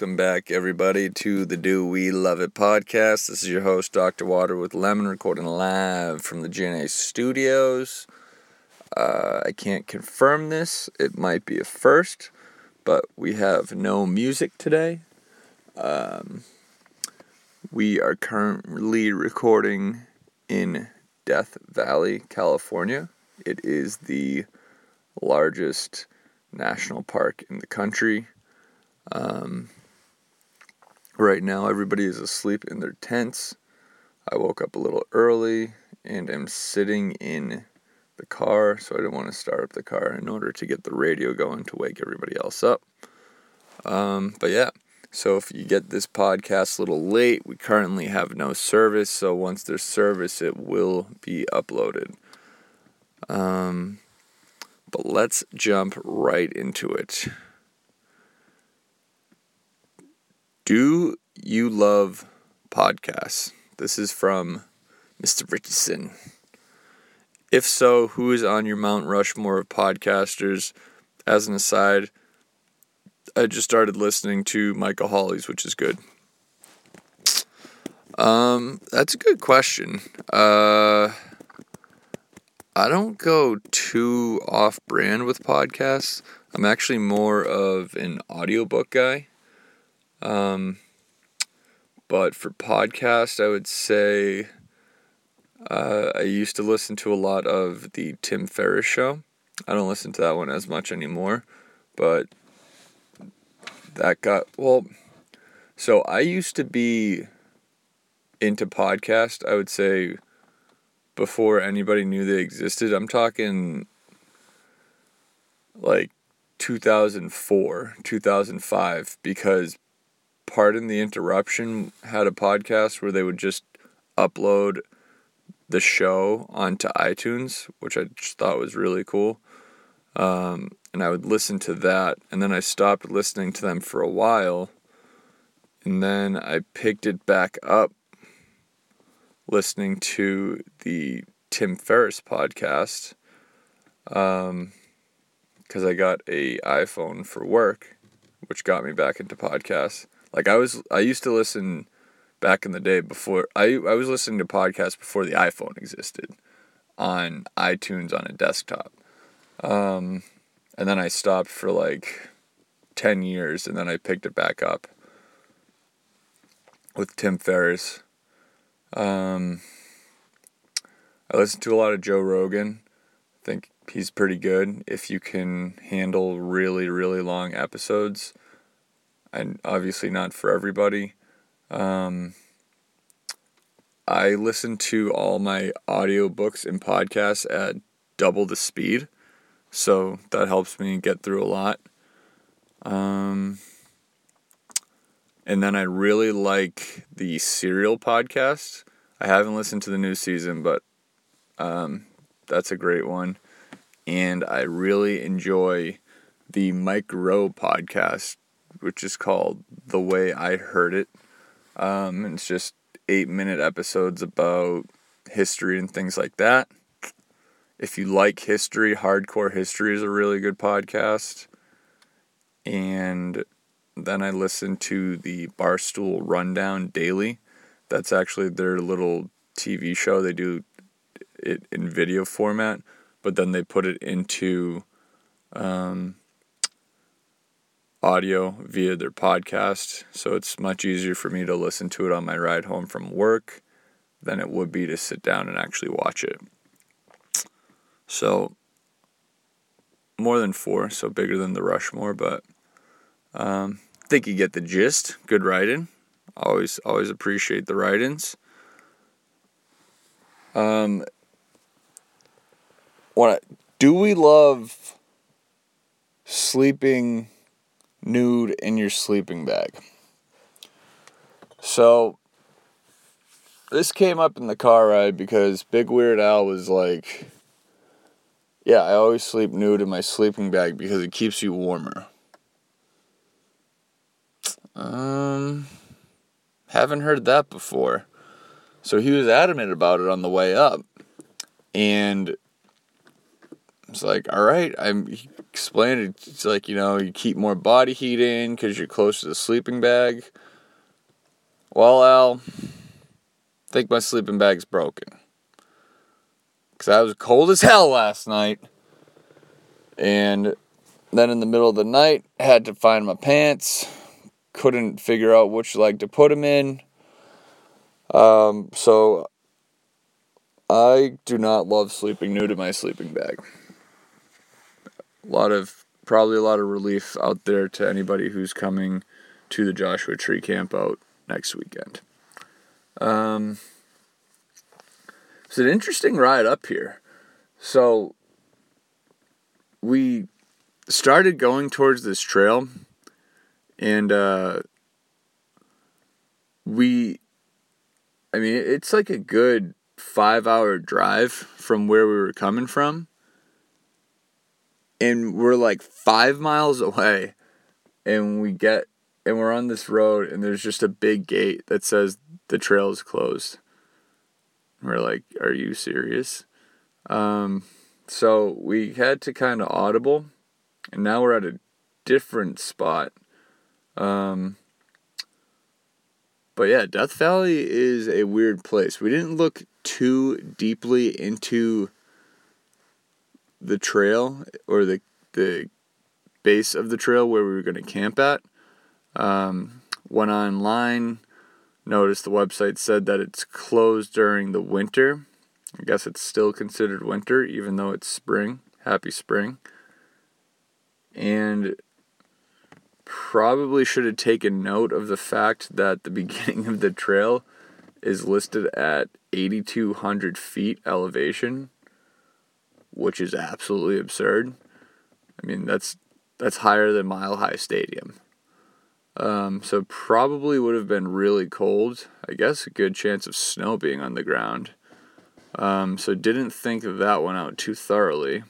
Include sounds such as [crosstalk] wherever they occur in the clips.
welcome back, everybody, to the Do We Love It podcast. This is your host, Dr. Water with Lemon, recording live from the GNA studios. Uh, I can't confirm this, it might be a first, but we have no music today. Um, we are currently recording in Death Valley, California. It is the largest national park in the country. Um, right now, everybody is asleep in their tents. I woke up a little early and am sitting in the car, so I didn't want to start up the car in order to get the radio going to wake everybody else up. Um, but yeah, so if you get this podcast a little late, we currently have no service, so once there's service, it will be uploaded. Um, but let's jump right into it. Do you love podcasts? This is from Mr. Richardson. If so, who is on your Mount Rushmore of podcasters? As an aside, I just started listening to Michael Hawley's, which is good. Um, that's a good question. Uh, I don't go too off brand with podcasts. I'm actually more of an audiobook guy. Um, but for podcast, I would say uh, I used to listen to a lot of the Tim Ferriss show. I don't listen to that one as much anymore, but that got well. So I used to be into podcast. I would say before anybody knew they existed. I'm talking like 2004, 2005, because Pardon the Interruption had a podcast where they would just upload the show onto iTunes, which I just thought was really cool. Um, and I would listen to that, and then I stopped listening to them for a while, and then I picked it back up listening to the Tim Ferriss podcast because um, I got a iPhone for work, which got me back into podcasts. Like I was, I used to listen back in the day before I I was listening to podcasts before the iPhone existed on iTunes on a desktop, um, and then I stopped for like ten years, and then I picked it back up with Tim Ferriss. Um, I listen to a lot of Joe Rogan. I think he's pretty good if you can handle really really long episodes and obviously not for everybody. Um, I listen to all my audiobooks and podcasts at double the speed, so that helps me get through a lot. Um, and then I really like the Serial podcast. I haven't listened to the new season, but um, that's a great one. And I really enjoy the Mike Rowe podcast which is called The Way I Heard It. Um, it's just eight minute episodes about history and things like that. If you like history, Hardcore History is a really good podcast. And then I listen to the Barstool Rundown Daily. That's actually their little TV show. They do it in video format, but then they put it into um, audio via their podcast. So it's much easier for me to listen to it on my ride home from work than it would be to sit down and actually watch it. So more than four, so bigger than the Rushmore, but um, think you get the gist. Good writing. Always, always appreciate the write-ins. Um, what do we love sleeping? Nude in your sleeping bag. So, this came up in the car ride because Big Weird Al was like, Yeah, I always sleep nude in my sleeping bag because it keeps you warmer. Um, haven't heard that before. So he was adamant about it on the way up. And It's like, all right, I'm he explained it. It's like, you know, you keep more body heat in because you're close to the sleeping bag. Well, Al, I think my sleeping bag's broken. Because I was cold as hell last night. And then in the middle of the night, had to find my pants. Couldn't figure out which leg to put them in. Um, so I do not love sleeping new to my sleeping bag. A lot of probably a lot of relief out there to anybody who's coming to the Joshua Tree camp out next weekend. Um, it's an interesting ride up here. So we started going towards this trail and uh, we I mean it's like a good five hour drive from where we were coming from. And we're like five miles away. And we get, and we're on this road, and there's just a big gate that says the trail is closed. We're like, are you serious? Um, so we had to kind of audible, and now we're at a different spot. Um, but yeah, Death Valley is a weird place. We didn't look too deeply into the trail or the the base of the trail where we were going to camp at. Um, went online, noticed the website said that it's closed during the winter. I guess it's still considered winter, even though it's spring. Happy spring. And probably should have taken note of the fact that the [laughs] beginning of the trail is listed at 8,200 feet elevation, which is absolutely absurd. I mean, that's that's higher than Mile High Stadium. Um, so probably would have been really cold. I guess a good chance of snow being on the ground. Um, so didn't think of that one out too thoroughly.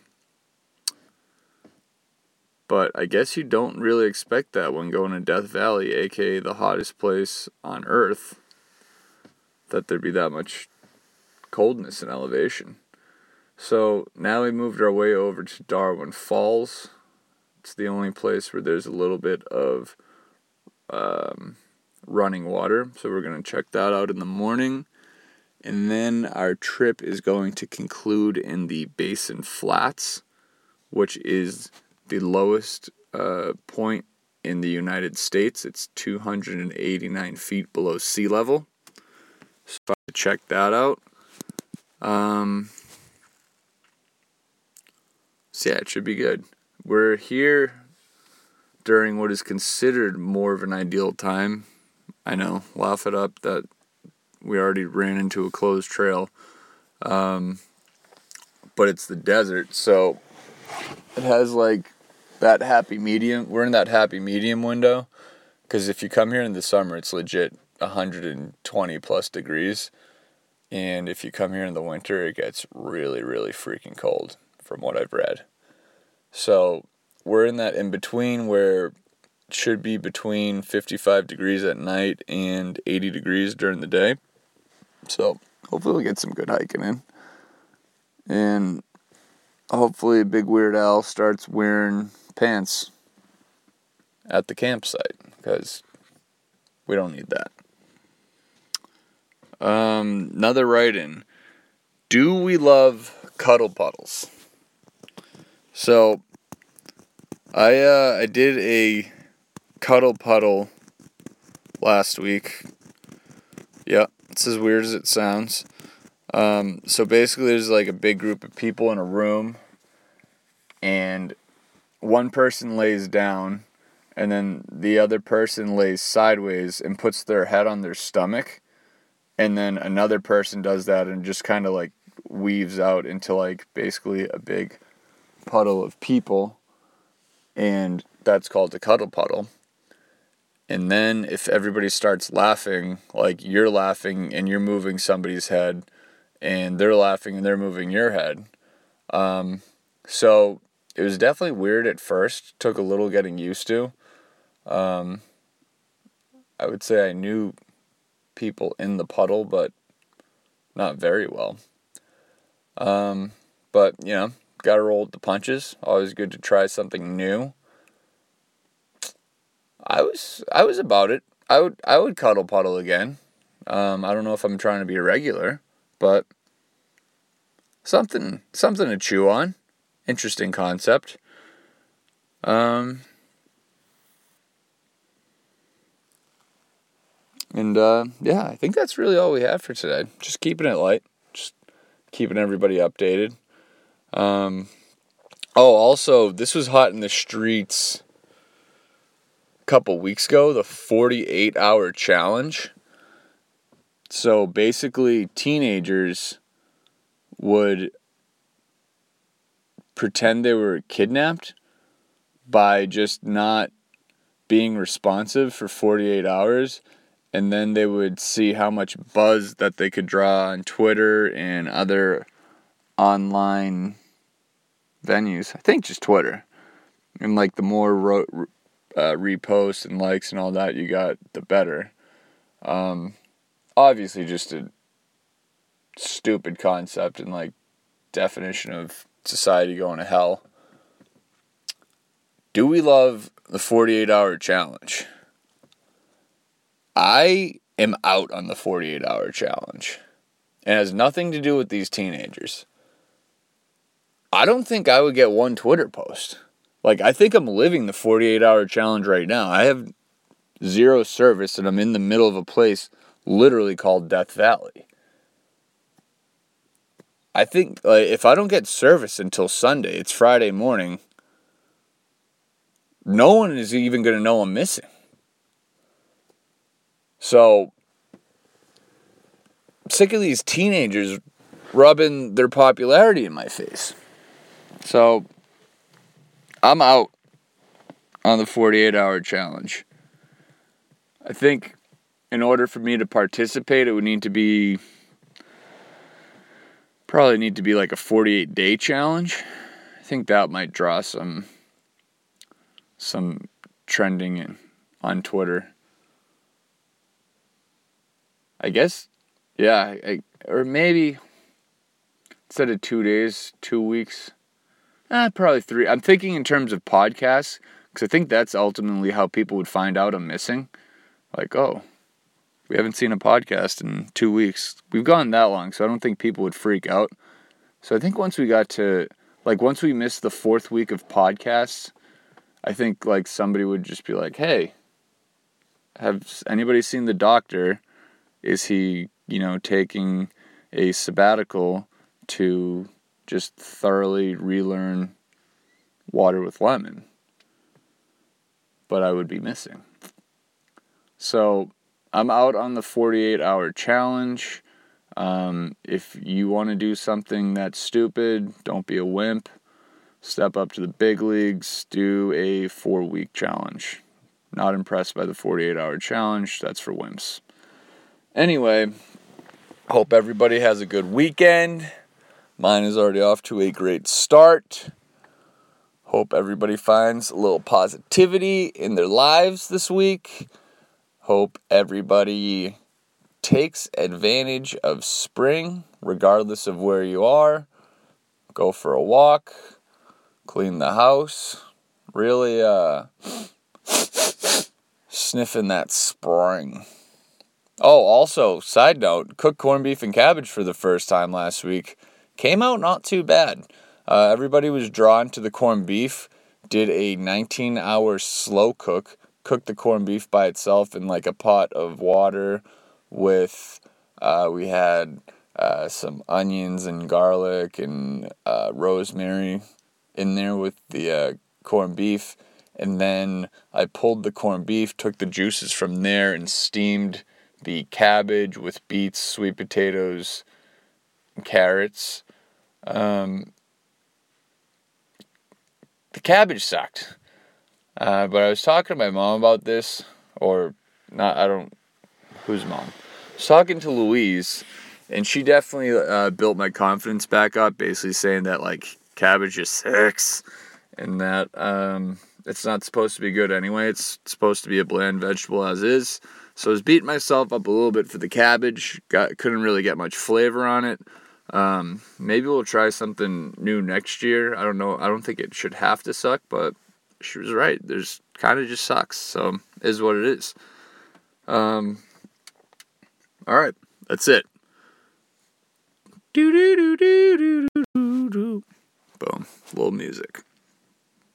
But I guess you don't really expect that when going to Death Valley, aka the hottest place on Earth, that there'd be that much coldness and elevation. So now we moved our way over to Darwin Falls. It's the only place where there's a little bit of um, running water. So we're going to check that out in the morning. And then our trip is going to conclude in the Basin Flats, which is the lowest uh, point in the United States. It's 289 feet below sea level. So check that out. Um, so yeah, it should be good. We're here during what is considered more of an ideal time. I know, laugh it up that we already ran into a closed trail. Um, but it's the desert, so it has like that happy medium. We're in that happy medium window because if you come here in the summer, it's legit 120 plus degrees. And if you come here in the winter, it gets really, really freaking cold from what I've read. So we're in that in between where it should be between 55 degrees at night and 80 degrees during the day. So hopefully we'll get some good hiking in. And hopefully Big Weird Al starts wearing pants at the campsite because we don't need that. Um, another write in. Do we love cuddle puddles? So, I uh, I did a cuddle puddle last week. Yeah, it's as weird as it sounds. Um, so basically, there's like a big group of people in a room, and one person lays down and then the other person lays sideways and puts their head on their stomach and then another person does that and just kind of like weaves out into like basically a big puddle of people and that's called the cuddle puddle and then if everybody starts laughing like you're laughing and you're moving somebody's head and they're laughing and they're moving your head um, so it was definitely weird at first. Took a little getting used to. Um, I would say I knew people in the puddle, but not very well. Um, but you know, got to roll with the punches. Always good to try something new. I was I was about it. I would I would cuddle puddle again. Um, I don't know if I'm trying to be a regular, but something something to chew on. Interesting concept. Um, and uh, yeah, I think that's really all we have for today. Just keeping it light, just keeping everybody updated. Um, oh, also, this was hot in the streets a couple weeks ago. The 48 hour challenge. So basically, teenagers would pretend they were kidnapped by just not being responsive for 48 hours and then they would see how much buzz that they could draw on Twitter and other online venues. I think just Twitter. And like the more ro- uh, reposts and likes and all that you got, the better. Um, obviously, just a stupid concept and like definition of society going to hell. Do we love the 48 hour challenge? I am out on the 48 hour challenge. It has nothing to do with these teenagers. I don't think I would get one Twitter post. Like, I think I'm living the 48 hour challenge right now. I have zero service and I'm in the middle of a place literally called Death Valley. I think like, if I don't get service until Sunday, it's Friday morning, no one is even going to know I'm missing. So, sick of these teenagers rubbing their popularity in my face. So, I'm out on the 48 hour challenge. I think in order for me to participate, it would need to be probably need to be like a 48 day challenge. I think that might draw some some trending in, on Twitter. I guess, yeah, I, or maybe instead of two days, two weeks, eh, probably three. I'm thinking in terms of podcasts because I think that's ultimately how people would find out I'm missing. Like, oh, we haven't seen a podcast in two weeks. We've gone that long, so I don't think people would freak out. So I think once we got to, like, once we missed the fourth week of podcasts, I think, like, somebody would just be like, hey, have anybody seen the doctor? Is he, you know, taking a sabbatical to just thoroughly relearn water with lemon? But I would be missing. So I'm out on the 48 hour challenge. Um, if you want to do something that's stupid, don't be a wimp. Step up to the big leagues, do a four week challenge. Not impressed by the 48 hour challenge, that's for wimps. Anyway, hope everybody has a good weekend. Mine is already off to a great start. Hope everybody finds a little positivity in their lives this week. Hope everybody takes advantage of spring, regardless of where you are. Go for a walk, clean the house, really uh, [sniffs] sniffing that spring. Oh, also, side note, cooked corned beef and cabbage for the first time last week. Came out not too bad. Uh, everybody was drawn to the corned beef. Did a 19 hour slow cook. Cooked the corned beef by itself in like a pot of water with, uh, we had uh, some onions and garlic and uh, rosemary in there with the uh, corned beef. And then I pulled the corned beef, took the juices from there, and steamed the cabbage with beets, sweet potatoes, carrots. Um, the cabbage sucked. Uh, but I was talking to my mom about this, or not, I don't, whose mom? I was talking to Louise, and she definitely uh, built my confidence back up, basically saying that, like, cabbage is sucks, and that um, it's not supposed to be good anyway. It's supposed to be a bland vegetable as is. So I was beating myself up a little bit for the cabbage. Got couldn't really get much flavor on it. Um, maybe we'll try something new next year. I don't know. I don't think it should have to suck, but she was right. There's kind of just sucks. So is what it is. Um. All right, that's it. Do do do do do do do. Boom. Little music.